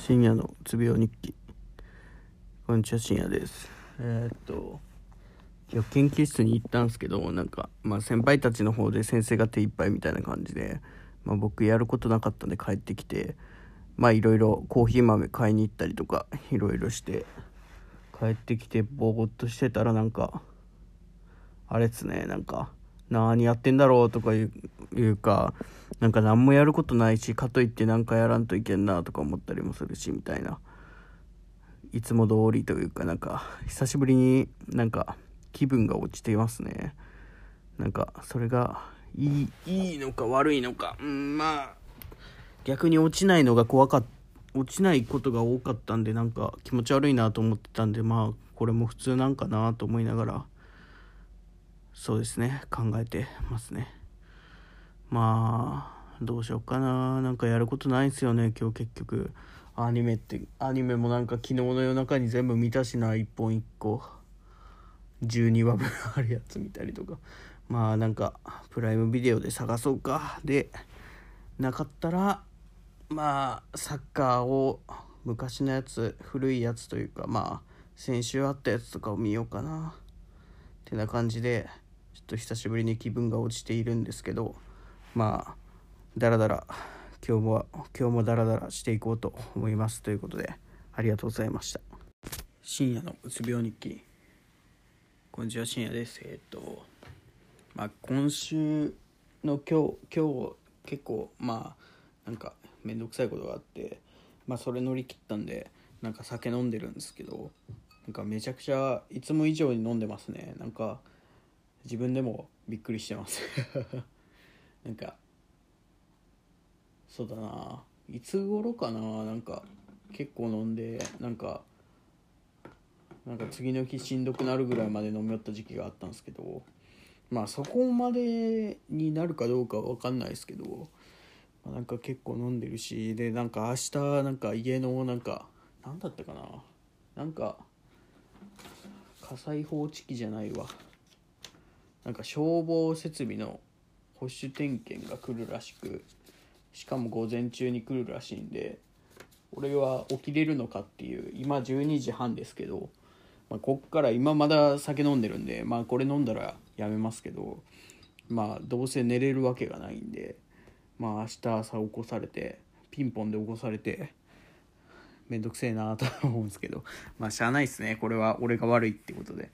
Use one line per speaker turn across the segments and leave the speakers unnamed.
深夜のうつ病日記。こんにちは深夜です。えー、っと今日研究室に行ったんですけどなんかまあ先輩たちの方で先生が手一杯みたいな感じで、まあ、僕やることなかったんで帰ってきてまあいろいろコーヒー豆買いに行ったりとかいろいろして帰ってきてぼーっとしてたらなんかあれっすねなんか何やってんだろう？とかいうかなんか何もやることないしかといって何かやらんといけんなとか思ったりもするしみたいな。いつも通りというかなんか久しぶりになんか気分が落ちていますね。なんかそれがいいいいのか悪いのか。うんまあ逆に落ちないのが怖かった落ちないことが多かったんでなんか気持ち悪いなと思ってたんでまあこれも普通なんかなと思いながらそうですね。考えてますね。まあどうしようかな。なんかやることないんすよね。今日結局。アニメってアニメもなんか昨日の夜中に全部見たしな。一本一個。12話分あるやつ見たりとか。まあなんかプライムビデオで探そうか。でなかったらまあサッカーを昔のやつ古いやつというかまあ先週あったやつとかを見ようかな。ってな感じでちょっと久しぶりに気分が落ちているんですけどまあだらだら今日も今日もダラダラしていこうと思いますということでありがとうございました。深夜のうつ病日記。こんにちは深夜です。えっとまあ今週の今日今日結構まあなんか面倒くさいことがあってまあそれ乗り切ったんでなんか酒飲んでるんですけどなんかめちゃくちゃいつも以上に飲んでますね。なんか自分でもびっくりしてます。なんかそうだな。いつ頃かな？なんか結構飲んでなんかなんか次の日しんどくなるぐらいまで飲み寄った時期があったんですけどまあそこまでになるかどうかは分かんないですけど、まあ、なんか結構飲んでるしでなんか明日なんか家のなんか何だったかな？なんか火災報知器じゃないわ。なんか消防設備の保守点検が来るらしくしかも午前中に来るらしいんで俺は起きれるのかっていう今12時半ですけど、まあ、こっから今まだ酒飲んでるんでまあこれ飲んだらやめますけどまあどうせ寝れるわけがないんでまあ明日朝起こされてピンポンで起こされてめんどくせえなと思うんですけどまあしゃあないっすね。これは俺が悪いってことで。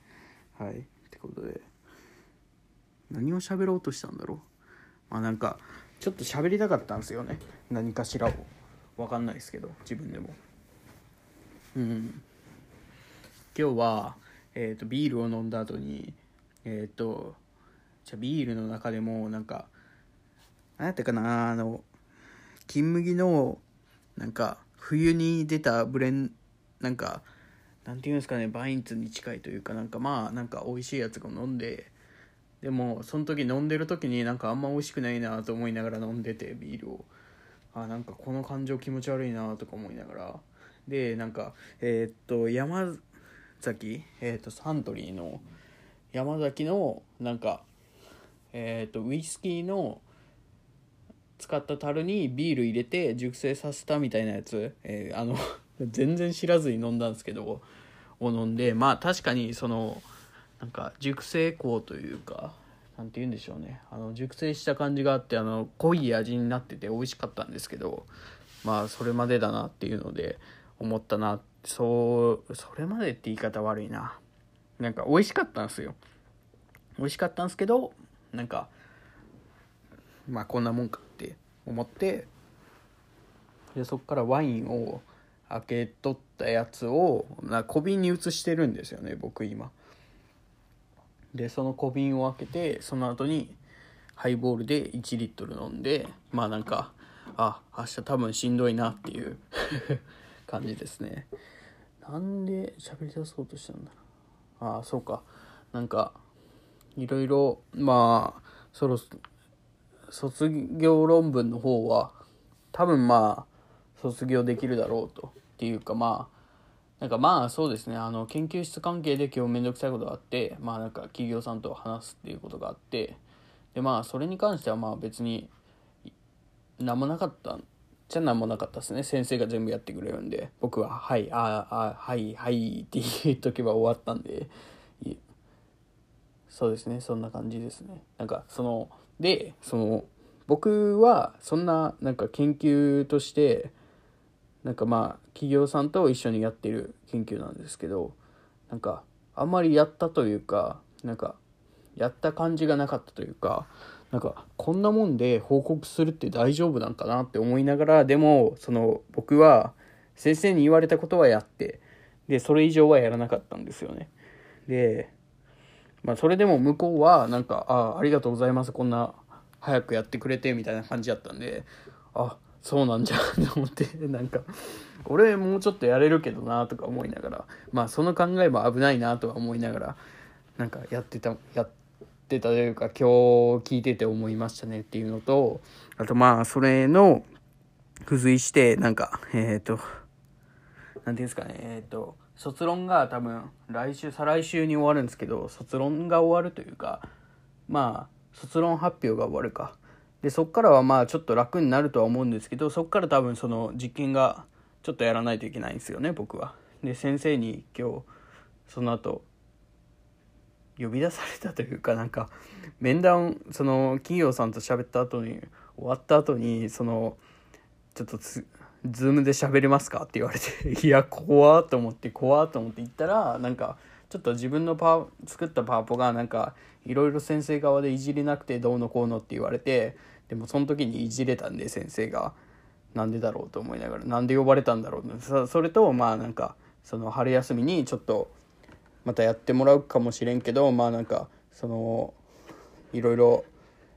はい。ってことで。何を喋ろうとしたんだろう？まあなんかちょっと喋りたかったんですよね。何かしらを。分かんないですけど自分でも。うん。今日は、えーと、ビールを飲んだ後にえっ、ー、とじゃビールの中でもなんか何やったかなあの金麦のなんか冬に出たブレンなんかなんていうんですかねバインツに近いというかなんかまあなんか美味しいやつを飲んででもその時飲んでる時になんかあんま美味しくないなと思いながら飲んでてビールを。あなんかこの感情気持ち悪いなとか思いながら。でなんかえー、っと山崎えー、っとサントリーの山崎のなんかえー、っとウイスキーの使った樽にビール入れて熟成させたみたいなやつ、え、あの 全然知らずに飲んだんですけどを飲んで。まあ確かにそのなんか熟成香というか何て言うんでしょうね。あの熟成した感じがあってあの濃い味になってて美味しかったんですけどまあそれまでだなっていうので思ったな。そうそれまでって言い方悪いな。なんか美味しかったんですよ。美味しかったんですけどなんかまあこんなもんかって思ってでそっからワインを開け取ったやつをな小瓶に移してるんですよね僕今。でその小瓶を開けてその後にハイボールで1リットル飲んでまあなんかあ明日多分しんどいなっていう 感じですね。なんで喋り出そうとしたんだああそうか。なんかいろいろまあそろ卒業論文の方は多分まあ卒業できるだろうと。っていうかまあなんかまあそうですね。あの研究室関係で今日めんどくさいことがあってまあなんか企業さんと話すっていうことがあってでまあそれに関してはまあ別に何もなかったちゃ何もなかったですね。先生が全部やってくれるんで僕は「はいああはいはい」って言っとけば終わったんでそうですね。そんな感じですね。なんかそのでその僕はそんななんか研究としてなんかまあ企業さんと一緒にやってる研究なんですけどなんかあんまりやったというかなんかやった感じがなかったというかなんかこんなもんで報告するって大丈夫なんかなって思いながらでもその僕は先生に言われたことはやってでそれ以上はやらなかったんですよね。でまあそれでも向こうはなんか「ああありがとうございます。こんな早くやってくれて」みたいな感じだったんであそうなんじゃんと思ってなんか俺もうちょっとやれるけどなとか思いながらまあその考えも危ないなとは思いながらなんかやってたやってたというか今日聞いてて思いましたねっていうのとあとまあそれの付随してなんかえっ、ー、と何て言うんですかねえっ、ー、と卒論が多分来週再来週に終わるんですけど卒論が終わるというかまあ卒論発表が終わるか。でそっからはまあちょっと楽になるとは思うんですけどそっから多分その実験がちょっとやらないといけないんですよね僕は。で先生に今日その後呼び出されたというかなんか面談その企業さんと喋った後に終わった後にそのちょっとズームで喋れますかって言われて いや怖っと思って怖っと思って行ったらなんかちょっと自分のパ作ったパワポがなんかいろいろ先生側でいじれなくてどうのこうのって言われてでもその時にいじれたんで先生がなんでだろうと思いながらなんで呼ばれたんだろうそれとまあなんかその春休みにちょっとまたやってもらうかもしれんけどまあなんかそのいろいろ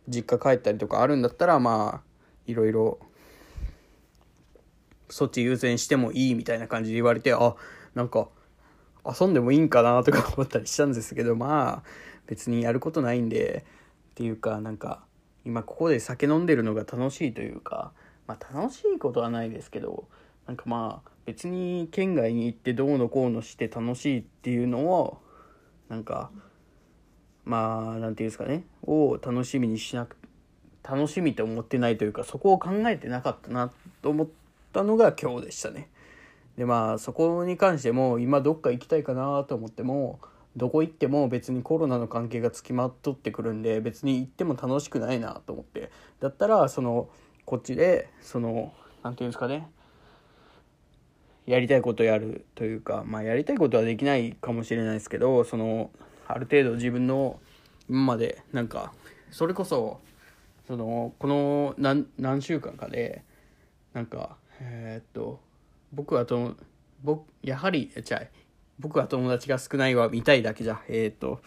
実家帰ったりとかあるんだったらまあいろいろそっち優先してもいいみたいな感じで言われてあなんか遊んでもいいんかなとか思ったりしたんですけどまあ別にやることないんでっていうかなんか今ここで酒飲んでるのが楽しいというかまあ楽しいことはないですけどなんかまあ別に県外に行ってどうのこうのして楽しいっていうのをなんかまあ何て言うんですかねを楽しみにしなく楽しみと思ってないというかそこを考えてなかったなと思ったのが今日でしたね。でまあそこに関しても今どっか行きたいかなと思ってもどこ行っても別にコロナの関係がつきまとってくるんで別に行っても楽しくないなと思って。だったらそのこっちでその何て言うんですかね。やりたいことやるというかまあやりたいことはできないかもしれないですけどそのある程度自分の今までなんかそれこそそのこの何何週間かでなんかえー、っと僕はと僕やはりじゃあ僕は友達が少ないは見たいだけじゃ。えっ、と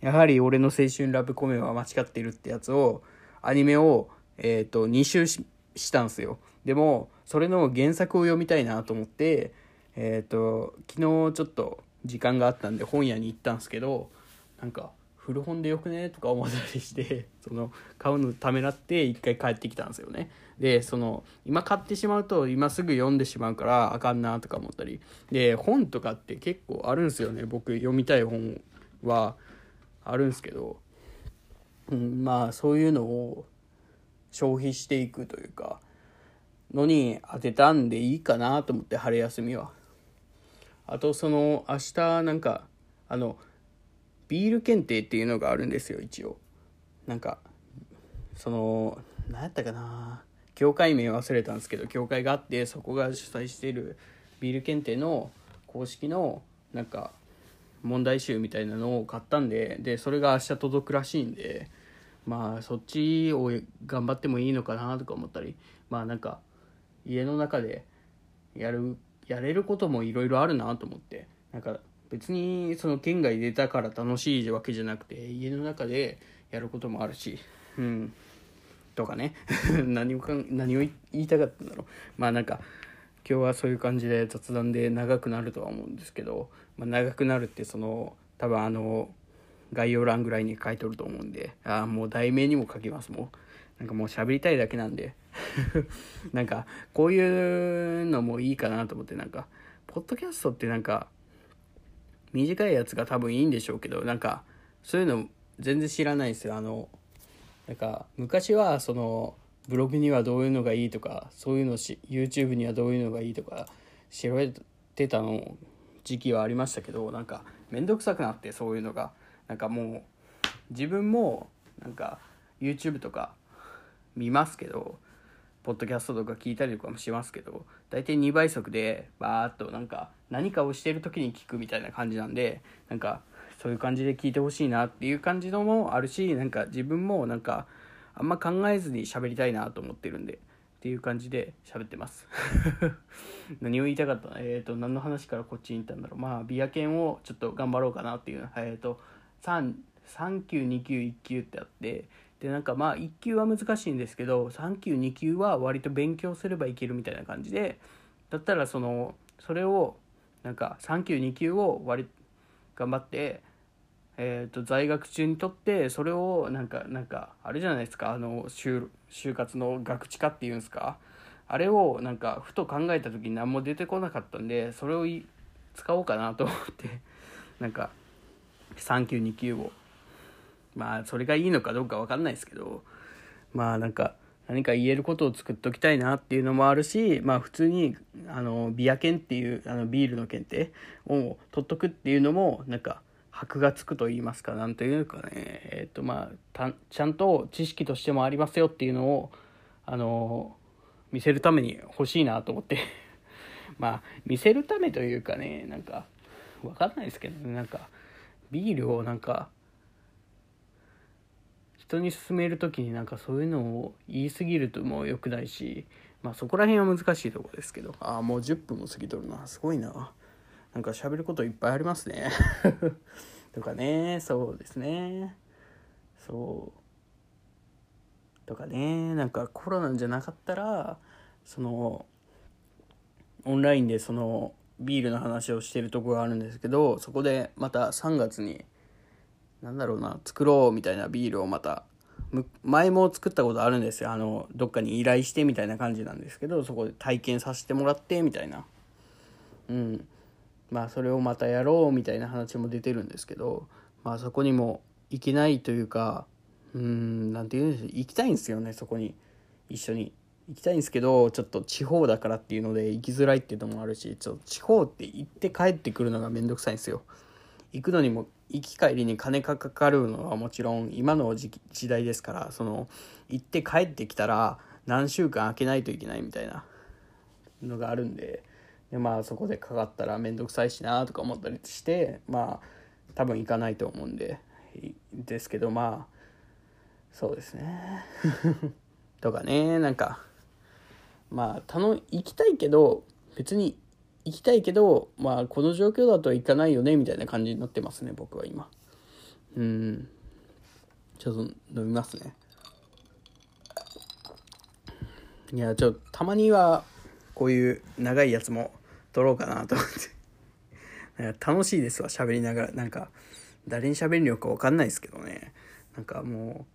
やはり俺の青春ラブコメは間違ってるってやつをアニメをえっ、と2周したんすよ。でもそれの原作を読みたいなと思ってえっ、と昨日ちょっと時間があったんで本屋に行ったんすけどなんか古本でよくね？とか思ったりして その買うのためらって一回帰ってきたんですよね。でその今買ってしまうと今すぐ読んでしまうからあかんなとか思ったり。で本とかって結構あるんですよね。僕読みたい本はあるんですけど、うん、まあそういうのを消費していくというかのに当てたんでいいかなと思って春休みは。あとその明日なんかあのビール検定っていうのがあるんですよ一応。なんかその何やったかな。教会名忘れたんですけど教会があってそこが主催しているビール検定の公式のなんか問題集みたいなのを買ったんででそれが明日届くらしいんでまあそっちを頑張ってもいいのかなとか思ったりまあなんか家の中でやるやれることもいろいろあるなと思ってなんか別にその県外出たから楽しいわけじゃなくて家の中でやることもあるしうん。とかね。何をか何を言いたかったんだろう。まあなんか今日はそういう感じで雑談で長くなるとは思うんですけど、まあ、長くなるってその多分あの概要欄ぐらいに書いとると思うんでああもう題名にも書きますもうなんかもう喋りたいだけなんで。なんかこういうのもいいかなと思ってなんかポッドキャストってなんか短いやつが多分いいんでしょうけどなんかそういうの全然知らないですよ。あのなんか昔はそのブログにはどういうのがいいとかそういうのし YouTube にはどういうのがいいとか調べてたの時期はありましたけどなんか面倒くさくなってそういうのが。なんかもう自分もなんか YouTube とか見ますけどポッドキャストとか聞いたりとかもしますけど大体2倍速でバーッとなんか何かをしてる時に聞くみたいな感じなんでなんかそういう感じで聞いてほしいなっていう感じのもあるしなんか自分もなんかあんま考えずに喋りたいなと思ってるんでっていう感じで喋ってます。何を言いたかった？えっ、ー、と何の話からこっちに行ったんだろう？まあビア研をちょっと頑張ろうかなっていうえっ、ー、と3 3級2級1級ってあってでなんかまあ1級は難しいんですけど3級2級は割と勉強すればいけるみたいな感じでだったらそのそれをなんか3級2級を割頑張ってえーと、在学中にとってそれをなんかなんかあれじゃないですかあの就就活の学知化っていうんですか？あれをなんかふと考えた時に何も出てこなかったんでそれを使おうかなと思ってなんか3級2級をまあそれがいいのかどうか分かんないですけどまあなんか何か言えることを作っときたいなっていうのもあるしまあ普通にあのビア検っていうあのビールの検定を取っとくっていうのもなんか箔がつくと言いますか何というかね。えっ、ー、とまあちゃんと知識としてもありますよっていうのをあの見せるために欲しいなと思って。まあ見せるためというかねなんか分かんないですけどねなんかビールをなんか人に勧める時になんかそういうのを言い過ぎるともう良くないしまあそこら辺は難しいとこですけど。ああもう10分も過ぎとるなすごいな。なんか喋ることいっぱいありますね。とかね。そうですね。そう。とかね。なんかコロナじゃなかったらそのオンラインでそのビールの話をしてるとこがあるんですけどそこでまた3月になんだろうな作ろうみたいなビールをまた前も作ったことあるんですよあのどっかに依頼してみたいな感じなんですけどそこで体験させてもらってみたいなうんまあそれをまたやろうみたいな話も出てるんですけど、まあそこにも行けないというか、うん、なんて言うんでしょう、行きたいんですよね、そこに。一緒に。行きたいんですけど、ちょっと地方だからっていうので行きづらいっていうのもあるし、ちょっと地方って行って帰ってくるのがめんどくさいんですよ。行くのにも行き帰りに金がかかるのはもちろん今の時代ですからその行って帰ってきたら何週間空けないといけないみたいなのがあるんででまあそこでかかったら面倒くさいしなとか思ったりしてまあ多分行かないと思うんでですけどまあそうですね。とかねなんかまあ行きたいけど別に行きたいけどまあこの状況だと行かないよねみたいな感じになってますね僕は今。うん。ちょっと飲みますね。いやちょっとたまにはこういう長いやつも撮ろうかなと思って。なんか楽しいですわ喋りながら。なんか誰に喋るのか分かんないですけどね。なんかも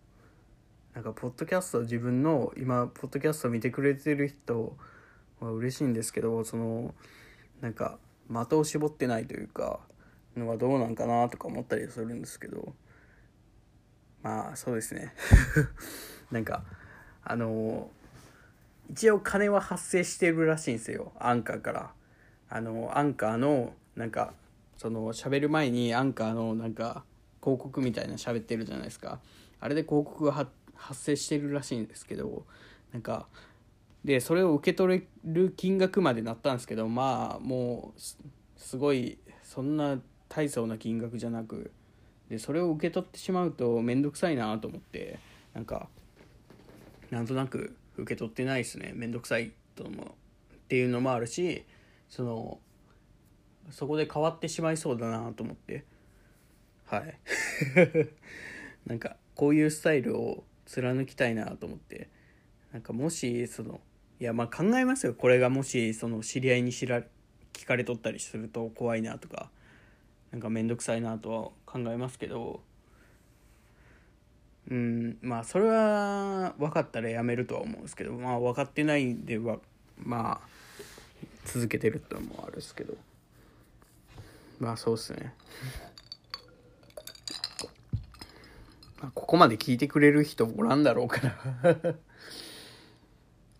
うなんかポッドキャスト自分の今ポッドキャスト見てくれてる人は嬉しいんですけどそのなんか的を絞ってないというかのはどうなんかなとか思ったりするんですけどまあそうですね。なんかあの一応金は発生してるらしいんですよ。アンカーから。あのアンカーのなんかその喋る前にアンカーのなんか広告みたいな喋ってるじゃないですか。あれで広告が発生してるらしいんですけどなんかでそれを受け取れる金額までなったんですけどまあもうすごいそんな大層な金額じゃなくでそれを受け取ってしまうと面倒くさいなと思ってなんかなんとなく受け取ってないですね。面倒くさいと思うっていうのもあるしそのそこで変わってしまいそうだなと思って。はい。なんかこういうスタイルを貫きたいなと思って。なんかもしそのいやまあ考えますよ。これがもしその知り合いに知ら聞かれとったりすると怖いなとかなんか面倒くさいなとは考えますけど。うんまあそれは分かったらやめるとは思うんですけどまあ分かってないではまあ続けてるってのもあるんですけど。まあそうっすね。まあ、ここまで聞いてくれる人おらんだろうから。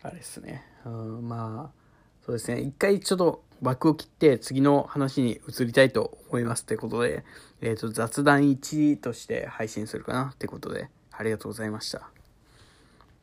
あれですね。うん、まあ、そうですね。一回ちょっと枠を切って次の話に移りたいと思いますってことで、えっ、ー、と、雑談1として配信するかなってことで、ありがとうございました。